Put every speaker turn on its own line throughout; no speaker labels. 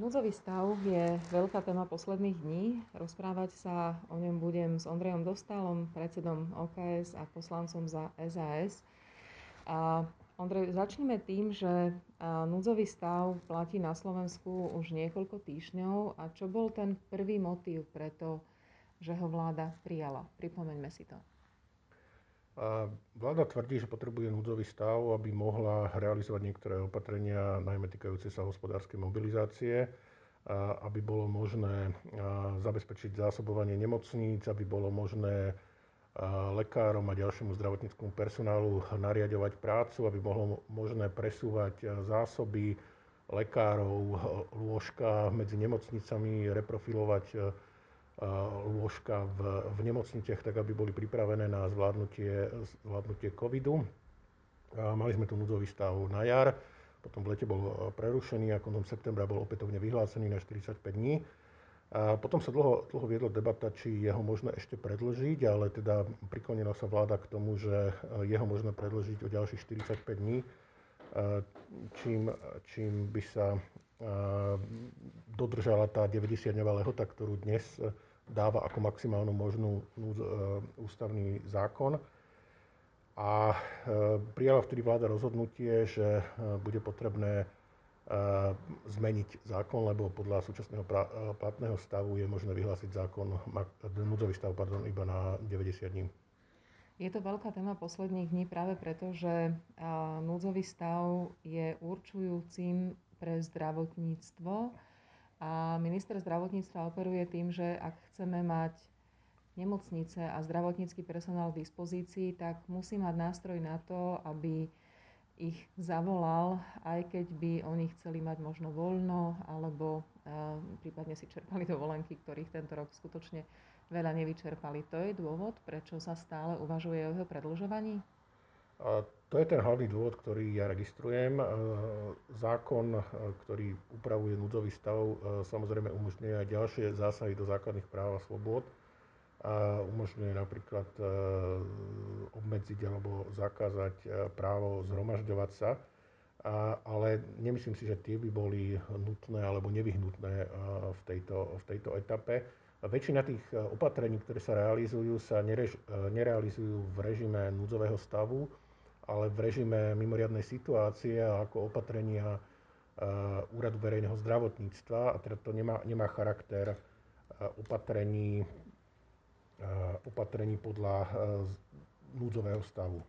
Núdzový stav je veľká téma posledných dní. Rozprávať sa o ňom budem s Ondrejom Dostálom, predsedom OKS a poslancom za SAS. A Ondrej, začneme tým, že núdzový stav platí na Slovensku už niekoľko týždňov. A čo bol ten prvý motív preto, že ho vláda prijala? Pripomeňme si to.
Vláda tvrdí, že potrebuje núdzový stav, aby mohla realizovať niektoré opatrenia, najmä týkajúce sa hospodárskej mobilizácie aby bolo možné zabezpečiť zásobovanie nemocníc, aby bolo možné lekárom a ďalšiemu zdravotníckému personálu nariadovať prácu, aby bolo možné presúvať zásoby lekárov, lôžka medzi nemocnicami, reprofilovať lôžka v, v nemocniciach, tak aby boli pripravené na zvládnutie, zvládnutie covidu. Mali sme tu núdzový stav na jar potom v lete bol e, prerušený a koncom septembra bol opätovne vyhlásený na 45 dní. A potom sa dlho, dlho viedla debata, či jeho možné ešte predlžiť, ale teda priklonila sa vláda k tomu, že e, jeho možné predlžiť o ďalších 45 dní, čím, čím by sa dodržala tá 90-dňová lehota, ktorú dnes dáva ako maximálnu možnú ústavný zákon a e, prijala vtedy vláda rozhodnutie, že e, bude potrebné e, zmeniť zákon, lebo podľa súčasného platného stavu je možné vyhlásiť zákon, núdzový stav pardon, iba na 90 dní.
Je to veľká téma posledných dní práve preto, že núdzový stav je určujúcim pre zdravotníctvo a minister zdravotníctva operuje tým, že ak chceme mať nemocnice a zdravotnícky personál v dispozícii, tak musí mať nástroj na to, aby ich zavolal, aj keď by oni chceli mať možno voľno, alebo uh, prípadne si čerpali dovolenky, ktorých tento rok skutočne veľa nevyčerpali. To je dôvod, prečo sa stále uvažuje o jeho predlžovaní?
To je ten hlavný dôvod, ktorý ja registrujem. Zákon, ktorý upravuje núdzový stav, samozrejme umožňuje aj ďalšie zásahy do základných práv a slobôd a umožňuje napríklad e, obmedziť alebo zakázať e, právo zhromažďovať sa, ale nemyslím si, že tie by boli nutné alebo nevyhnutné e, v tejto, v tejto etape. Väčšina tých opatrení, ktoré sa realizujú, sa nerež, nerealizujú v režime núdzového stavu, ale v režime mimoriadnej situácie ako opatrenia Úradu verejného zdravotníctva a teda to nemá, nemá charakter opatrení Eh, opatrení podľa núdzového stavu.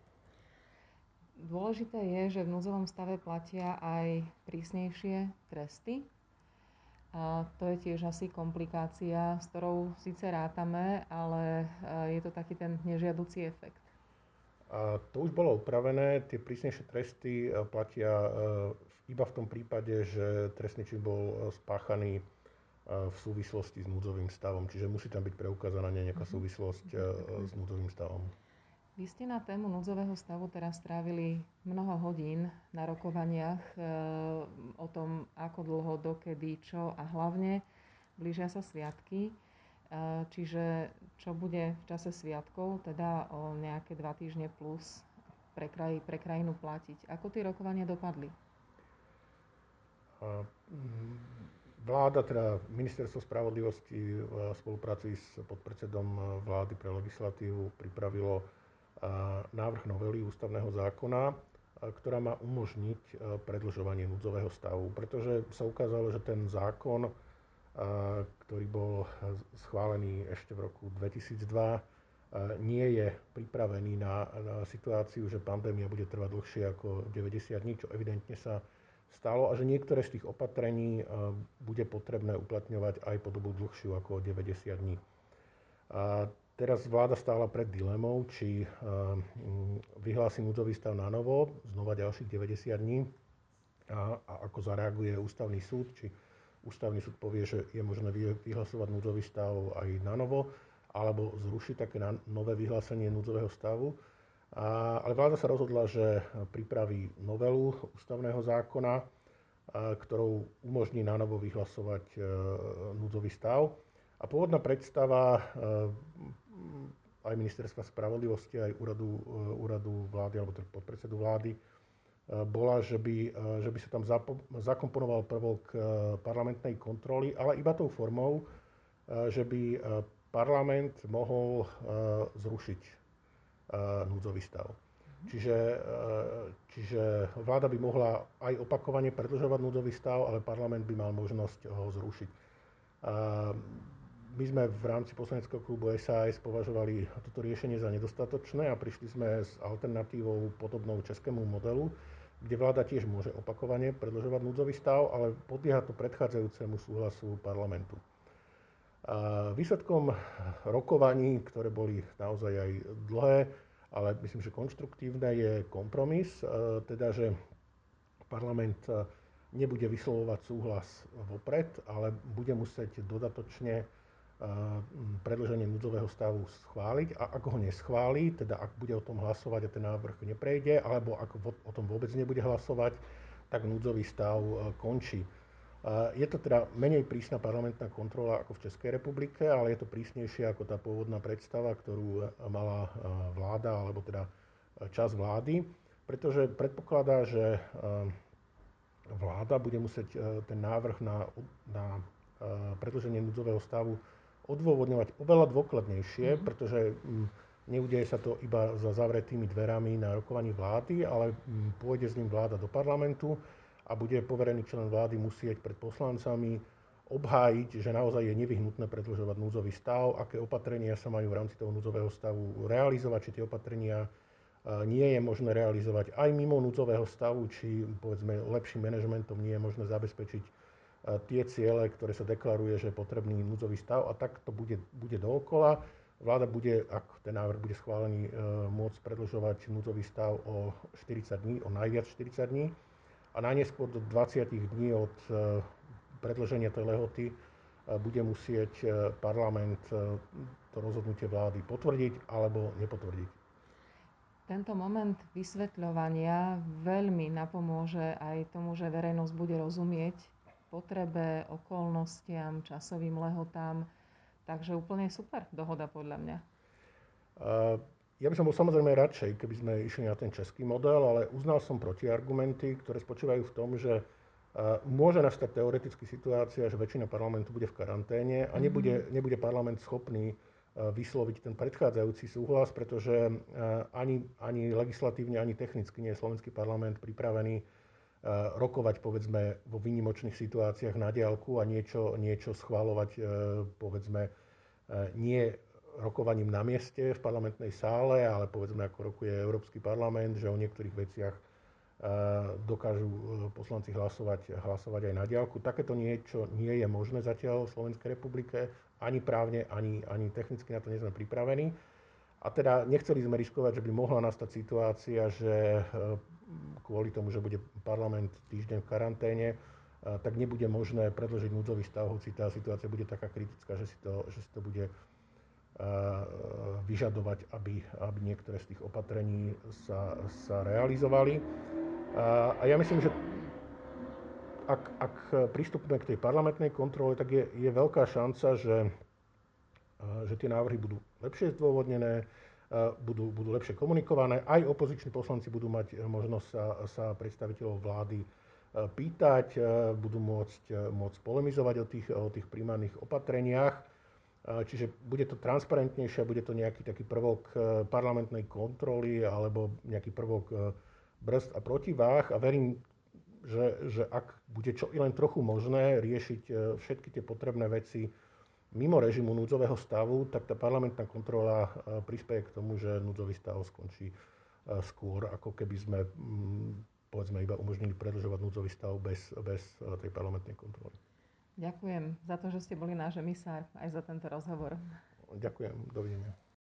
Dôležité je, že v núdzovom stave platia aj prísnejšie tresty. A to je tiež asi komplikácia, s ktorou síce rátame, ale je to taký ten nežiaducí efekt.
A to už bolo upravené. Tie prísnejšie tresty platia iba v tom prípade, že trestný čin bol spáchaný v súvislosti s núdzovým stavom. Čiže musí tam byť preukázaná nejaká mhm. súvislosť s núdzovým stavom.
Vy ste na tému núdzového stavu teraz strávili mnoho hodín na rokovaniach e, o tom, ako dlho, dokedy, čo a hlavne blížia sa sviatky. E, čiže čo bude v čase sviatkov, teda o nejaké dva týždne plus pre, kraj, pre krajinu platiť. Ako tie rokovania dopadli?
Mm, Vláda, teda Ministerstvo spravodlivosti v spolupráci s podpredsedom vlády pre legislatívu pripravilo návrh novely ústavného zákona, ktorá má umožniť predlžovanie núdzového stavu, pretože sa ukázalo, že ten zákon, ktorý bol schválený ešte v roku 2002, nie je pripravený na, na situáciu, že pandémia bude trvať dlhšie ako 90 dní, čo evidentne sa stalo a že niektoré z tých opatrení bude potrebné uplatňovať aj po dobu dlhšiu ako 90 dní. A teraz vláda stála pred dilemou, či eh, vyhlási núdzový stav na novo, znova ďalších 90 dní a, a ako zareaguje ústavný súd, či ústavný súd povie, že je možné vyhlasovať núdzový stav aj na novo, alebo zrušiť také nové vyhlásenie núdzového stavu. A, ale vláda sa rozhodla, že pripraví novelu ústavného zákona, ktorou umožní na novo vyhlasovať e, núdzový stav. A pôvodná predstava e, aj ministerstva spravodlivosti, aj úradu, e, úradu vlády alebo teda podpredsedu vlády bola, že by, že by sa tam zakomponoval prvok parlamentnej kontroly, ale iba tou formou, že by parlament mohol zrušiť núdzový stav. Čiže, čiže vláda by mohla aj opakovane predlžovať núdzový stav, ale parlament by mal možnosť ho zrušiť. My sme v rámci poslaneckého klubu SAS považovali toto riešenie za nedostatočné a prišli sme s alternatívou podobnou českému modelu, kde vláda tiež môže opakovane predlžovať núdzový stav, ale podlieha to predchádzajúcemu súhlasu parlamentu. Výsledkom rokovaní, ktoré boli naozaj aj dlhé, ale myslím, že konštruktívne, je kompromis, teda že parlament nebude vyslovovať súhlas vopred, ale bude musieť dodatočne predlženie núdzového stavu schváliť a ak ho neschváli, teda ak bude o tom hlasovať a ten návrh neprejde, alebo ak o tom vôbec nebude hlasovať, tak núdzový stav končí. Je to teda menej prísna parlamentná kontrola ako v Českej republike, ale je to prísnejšie ako tá pôvodná predstava, ktorú mala vláda, alebo teda čas vlády, pretože predpokladá, že vláda bude musieť ten návrh na, na predlženie núdzového stavu odôvodňovať oveľa dôkladnejšie, mm-hmm. pretože mm, neudeje sa to iba za zavretými dverami na rokovaní vlády, ale mm, pôjde s ním vláda do parlamentu a bude poverený člen vlády musieť pred poslancami obhájiť, že naozaj je nevyhnutné predlžovať núdzový stav, aké opatrenia sa majú v rámci toho núdzového stavu realizovať, či tie opatrenia nie je možné realizovať aj mimo núdzového stavu, či povedzme lepším manažmentom nie je možné zabezpečiť tie ciele, ktoré sa deklaruje, že je potrebný núdzový stav a tak to bude, bude dookola. Vláda bude, ak ten návrh bude schválený, e, môcť predlžovať núdzový stav o 40 dní, o najviac 40 dní a najneskôr do 20 dní od e, predlženia tej lehoty e, bude musieť parlament to rozhodnutie vlády potvrdiť alebo nepotvrdiť.
Tento moment vysvetľovania veľmi napomôže aj tomu, že verejnosť bude rozumieť potrebe, okolnostiam, časovým lehotám. Takže úplne super dohoda podľa mňa.
Ja by som bol samozrejme radšej, keby sme išli na ten český model, ale uznal som protiargumenty, ktoré spočívajú v tom, že môže nastať teoreticky situácia, že väčšina parlamentu bude v karanténe a nebude, mhm. nebude parlament schopný vysloviť ten predchádzajúci súhlas, pretože ani, ani legislatívne, ani technicky nie je slovenský parlament pripravený rokovať povedzme vo výnimočných situáciách na diálku a niečo, niečo schváľovať eh, povedzme eh, nie rokovaním na mieste v parlamentnej sále, ale povedzme ako rokuje Európsky parlament, že o niektorých veciach dokážu poslanci hlasovať, hlasovať aj na diálku. Takéto niečo nie je možné zatiaľ v Slovenskej republike, ani právne, ani, ani technicky na to nie sme pripravení. A teda nechceli sme riskovať, že by mohla nastať situácia, že kvôli tomu, že bude parlament týždeň v karanténe, tak nebude možné predložiť núdzový stav, hoci tá situácia bude taká kritická, že si to, že si to bude vyžadovať, aby, aby niektoré z tých opatrení sa, sa realizovali. A ja myslím, že ak, ak pristupíme k tej parlamentnej kontrole, tak je, je veľká šanca, že, že tie návrhy budú lepšie zdôvodnené, budú, budú lepšie komunikované. Aj opoziční poslanci budú mať e, možnosť sa, sa predstaviteľov vlády e, pýtať, e, budú môcť, môcť polemizovať o tých, o tých primárnych opatreniach. Čiže bude to transparentnejšie, bude to nejaký taký prvok parlamentnej kontroly alebo nejaký prvok brzd a protiváh a verím, že, že ak bude čo i len trochu možné riešiť všetky tie potrebné veci mimo režimu núdzového stavu, tak tá parlamentná kontrola e, prispieje k tomu, že núdzový stav skončí e, skôr, ako keby sme mm, povedzme iba umožnili predlžovať núdzový stav bez, bez e, tej parlamentnej kontroly.
Ďakujem za to, že ste boli náš emisár aj za tento rozhovor.
Ďakujem, dovidenia.